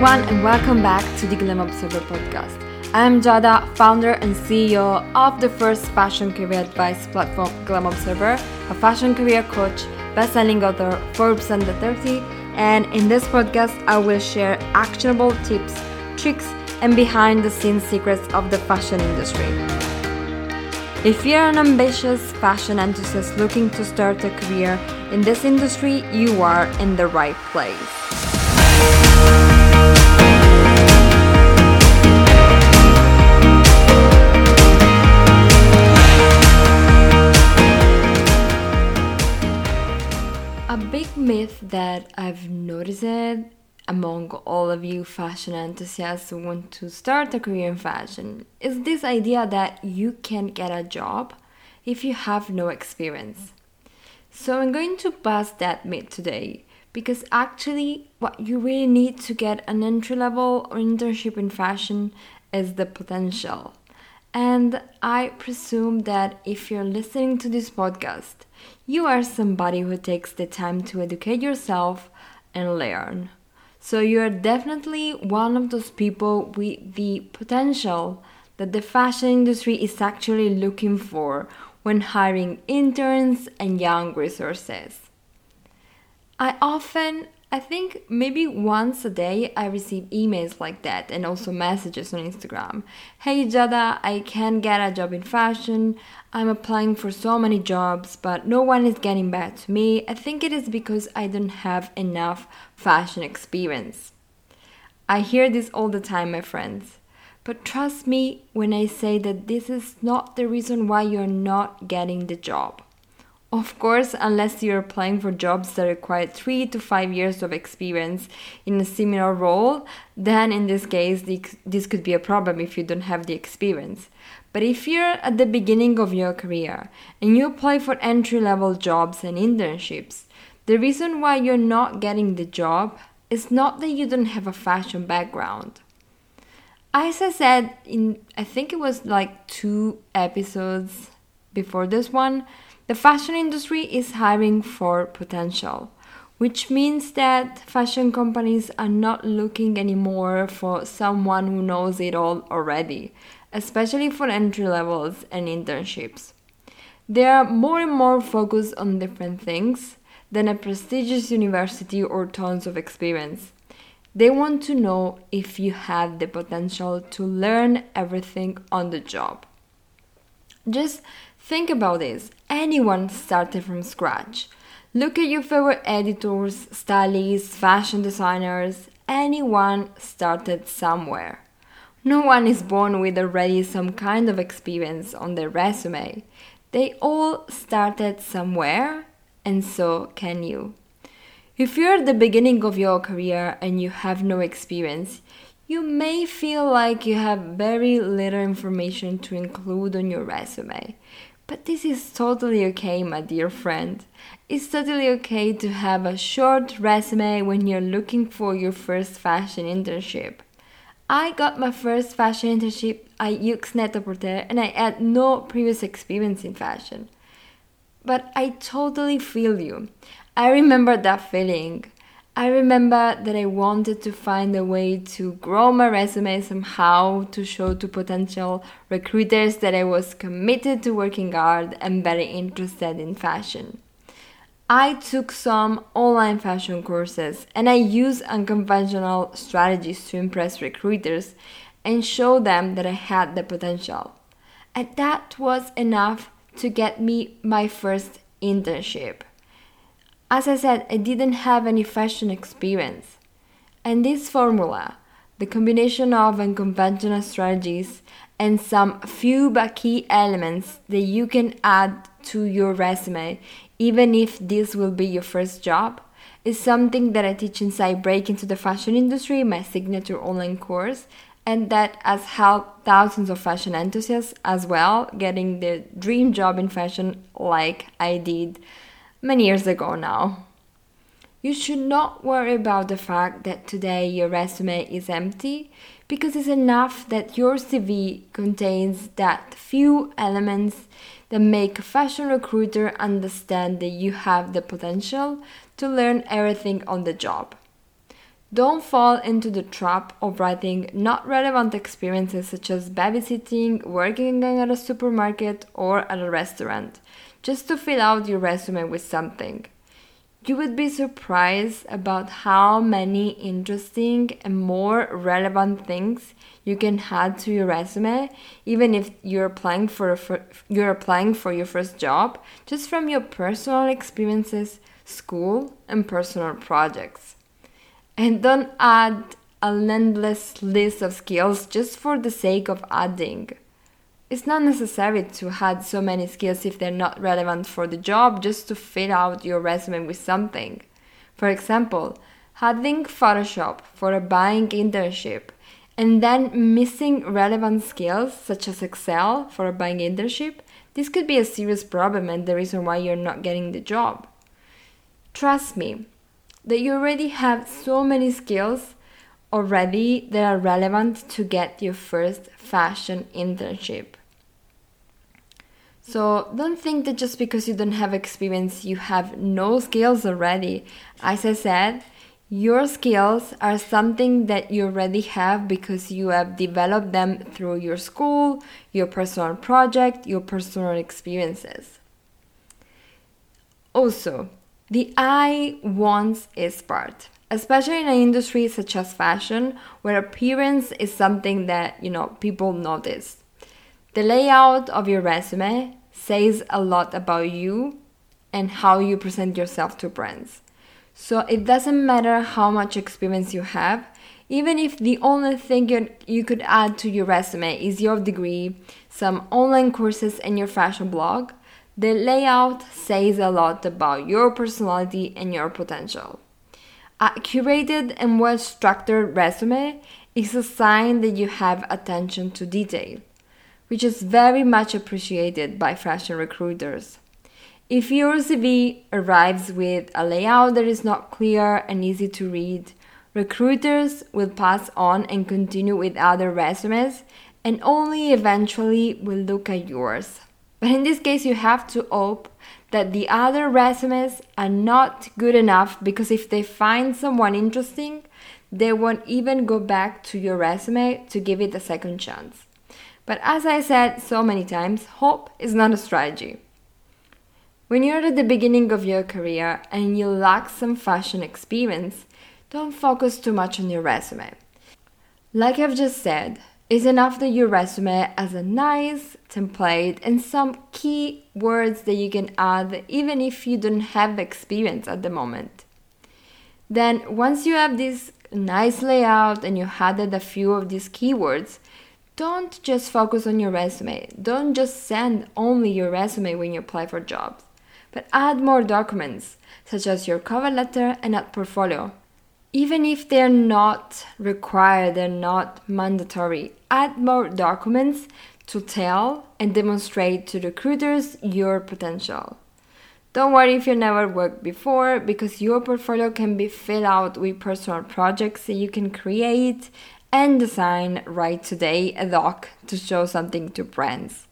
everyone, and welcome back to the Glam Observer podcast. I'm Giada, founder and CEO of the first fashion career advice platform, Glam Observer, a fashion career coach, best-selling author, Forbes Under 30, and in this podcast, I will share actionable tips, tricks, and behind-the-scenes secrets of the fashion industry. If you're an ambitious fashion enthusiast looking to start a career in this industry, you are in the right place. A big myth that I've noticed among all of you fashion enthusiasts who want to start a career in fashion is this idea that you can get a job if you have no experience. So I'm going to bust that myth today because actually what you really need to get an entry level or internship in fashion is the potential. And I presume that if you're listening to this podcast, you are somebody who takes the time to educate yourself and learn. So you're definitely one of those people with the potential that the fashion industry is actually looking for when hiring interns and young resources. I often I think maybe once a day I receive emails like that and also messages on Instagram. Hey Giada, I can't get a job in fashion. I'm applying for so many jobs, but no one is getting back to me. I think it is because I don't have enough fashion experience. I hear this all the time, my friends. But trust me when I say that this is not the reason why you're not getting the job. Of course, unless you're applying for jobs that require three to five years of experience in a similar role, then in this case, this could be a problem if you don't have the experience. But if you're at the beginning of your career and you apply for entry level jobs and internships, the reason why you're not getting the job is not that you don't have a fashion background. As I said in, I think it was like two episodes before this one, the fashion industry is hiring for potential, which means that fashion companies are not looking anymore for someone who knows it all already, especially for entry levels and internships. They are more and more focused on different things than a prestigious university or tons of experience. They want to know if you have the potential to learn everything on the job. Just Think about this anyone started from scratch. Look at your favorite editors, stylists, fashion designers. Anyone started somewhere. No one is born with already some kind of experience on their resume. They all started somewhere, and so can you. If you're at the beginning of your career and you have no experience, you may feel like you have very little information to include on your resume. But this is totally okay, my dear friend. It's totally okay to have a short resume when you're looking for your first fashion internship. I got my first fashion internship at Yoox Net-a-Porter and I had no previous experience in fashion. But I totally feel you. I remember that feeling. I remember that I wanted to find a way to grow my resume somehow to show to potential recruiters that I was committed to working hard and very interested in fashion. I took some online fashion courses and I used unconventional strategies to impress recruiters and show them that I had the potential. And that was enough to get me my first internship. As I said, I didn't have any fashion experience. And this formula, the combination of unconventional strategies and some few but key elements that you can add to your resume, even if this will be your first job, is something that I teach inside Break into the Fashion Industry, my signature online course, and that has helped thousands of fashion enthusiasts as well getting their dream job in fashion like I did many years ago now. You should not worry about the fact that today your resume is empty because it's enough that your CV contains that few elements that make a fashion recruiter understand that you have the potential to learn everything on the job. Don't fall into the trap of writing not relevant experiences such as babysitting, working at a supermarket, or at a restaurant, just to fill out your resume with something. You would be surprised about how many interesting and more relevant things you can add to your resume, even if you're applying for, you're applying for your first job, just from your personal experiences, school, and personal projects. And don't add an endless list of skills just for the sake of adding. It's not necessary to add so many skills if they're not relevant for the job just to fill out your resume with something. For example, adding Photoshop for a buying internship and then missing relevant skills such as Excel for a buying internship, this could be a serious problem and the reason why you're not getting the job. Trust me, that you already have so many skills already that are relevant to get your first fashion internship. So don't think that just because you don't have experience, you have no skills already. As I said, your skills are something that you already have because you have developed them through your school, your personal project, your personal experiences. Also, the eye wants is part, especially in an industry such as fashion, where appearance is something that you know people notice. The layout of your resume says a lot about you and how you present yourself to brands. So it doesn't matter how much experience you have, even if the only thing you, you could add to your resume is your degree, some online courses, and your fashion blog, the layout says a lot about your personality and your potential. A curated and well structured resume is a sign that you have attention to detail, which is very much appreciated by fashion recruiters. If your CV arrives with a layout that is not clear and easy to read, recruiters will pass on and continue with other resumes and only eventually will look at yours. But in this case, you have to hope that the other resumes are not good enough because if they find someone interesting, they won't even go back to your resume to give it a second chance. But as I said so many times, hope is not a strategy. When you're at the beginning of your career and you lack some fashion experience, don't focus too much on your resume. Like I've just said, is enough that your resume has a nice template and some key words that you can add even if you don't have experience at the moment. Then, once you have this nice layout and you added a few of these keywords, don't just focus on your resume. Don't just send only your resume when you apply for jobs, but add more documents, such as your cover letter and a portfolio even if they're not required, they're not mandatory, add more documents to tell and demonstrate to recruiters your potential. Don't worry if you never worked before because your portfolio can be filled out with personal projects that you can create and design right today a doc to show something to brands.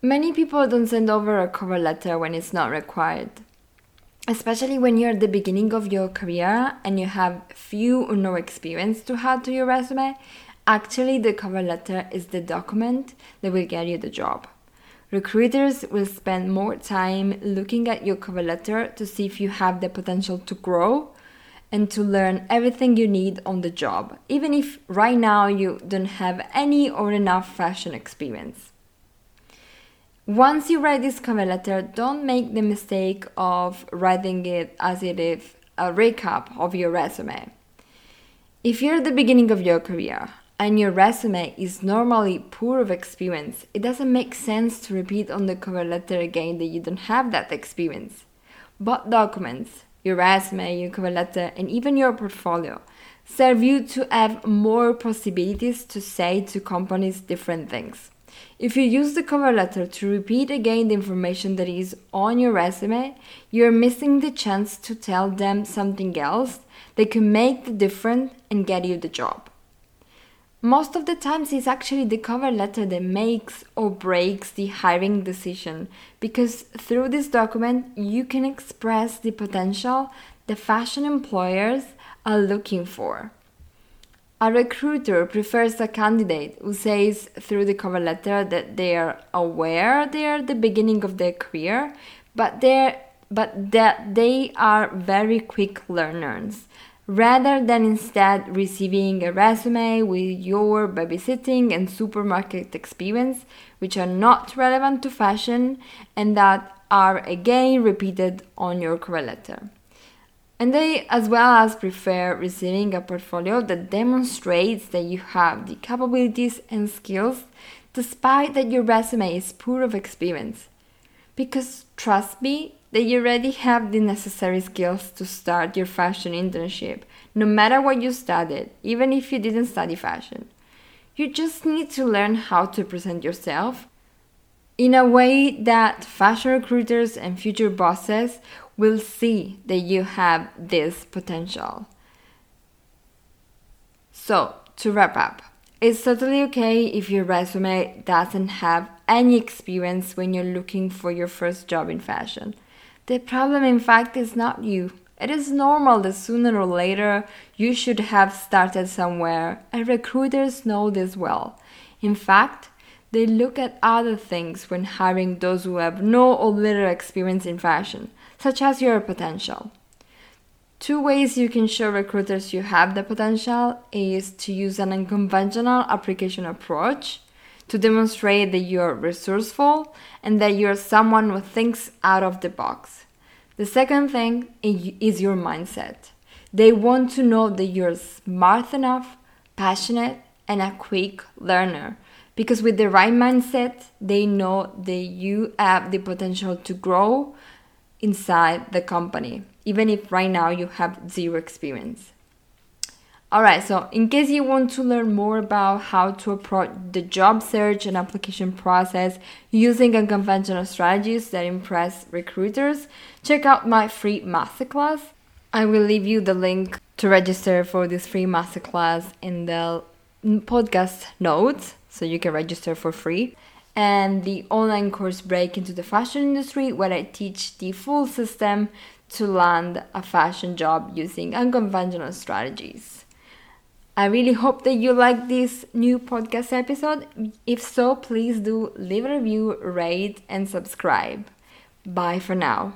Many people don't send over a cover letter when it's not required especially when you're at the beginning of your career and you have few or no experience to add to your resume, actually the cover letter is the document that will get you the job. Recruiters will spend more time looking at your cover letter to see if you have the potential to grow and to learn everything you need on the job, even if right now you don't have any or enough fashion experience. Once you write this cover letter, don't make the mistake of writing it as it is a recap of your resume. If you're at the beginning of your career and your resume is normally poor of experience, it doesn't make sense to repeat on the cover letter again that you don't have that experience. But documents, your resume, your cover letter, and even your portfolio serve you to have more possibilities to say to companies different things. If you use the cover letter to repeat again the information that is on your resume, you're missing the chance to tell them something else that can make the difference and get you the job. Most of the times, it's actually the cover letter that makes or breaks the hiring decision because through this document, you can express the potential the fashion employers are looking for. A recruiter prefers a candidate who says through the cover letter that they are aware they are the beginning of their career, but but that they are very quick learners rather than instead receiving a resume with your babysitting and supermarket experience, which are not relevant to fashion and that are again repeated on your cover letter. And they as well as prefer receiving a portfolio that demonstrates that you have the capabilities and skills despite that your resume is poor of experience. Because trust me, that you already have the necessary skills to start your fashion internship, no matter what you studied, even if you didn't study fashion. You just need to learn how to present yourself in a way that fashion recruiters and future bosses will see that you have this potential. So, to wrap up, it's totally okay if your resume doesn't have any experience when you're looking for your first job in fashion. The problem, in fact, is not you. It is normal that sooner or later you should have started somewhere, and recruiters know this well. In fact, they look at other things when hiring those who have no or little experience in fashion, such as your potential. Two ways you can show recruiters you have the potential is to use an unconventional application approach to demonstrate that you're resourceful and that you're someone who thinks out of the box. The second thing is your mindset. They want to know that you're smart enough, passionate, and a quick learner. Because with the right mindset, they know that you have the potential to grow inside the company, even if right now you have zero experience. Alright, so in case you want to learn more about how to approach the job search and application process using unconventional strategies that impress recruiters, check out my free masterclass. I will leave you the link to register for this free masterclass in the podcast notes so you can register for free. And the online course Break into the Fashion Industry, where I teach the full system to land a fashion job using unconventional strategies. I really hope that you like this new podcast episode. If so, please do leave a review, rate, and subscribe. Bye for now.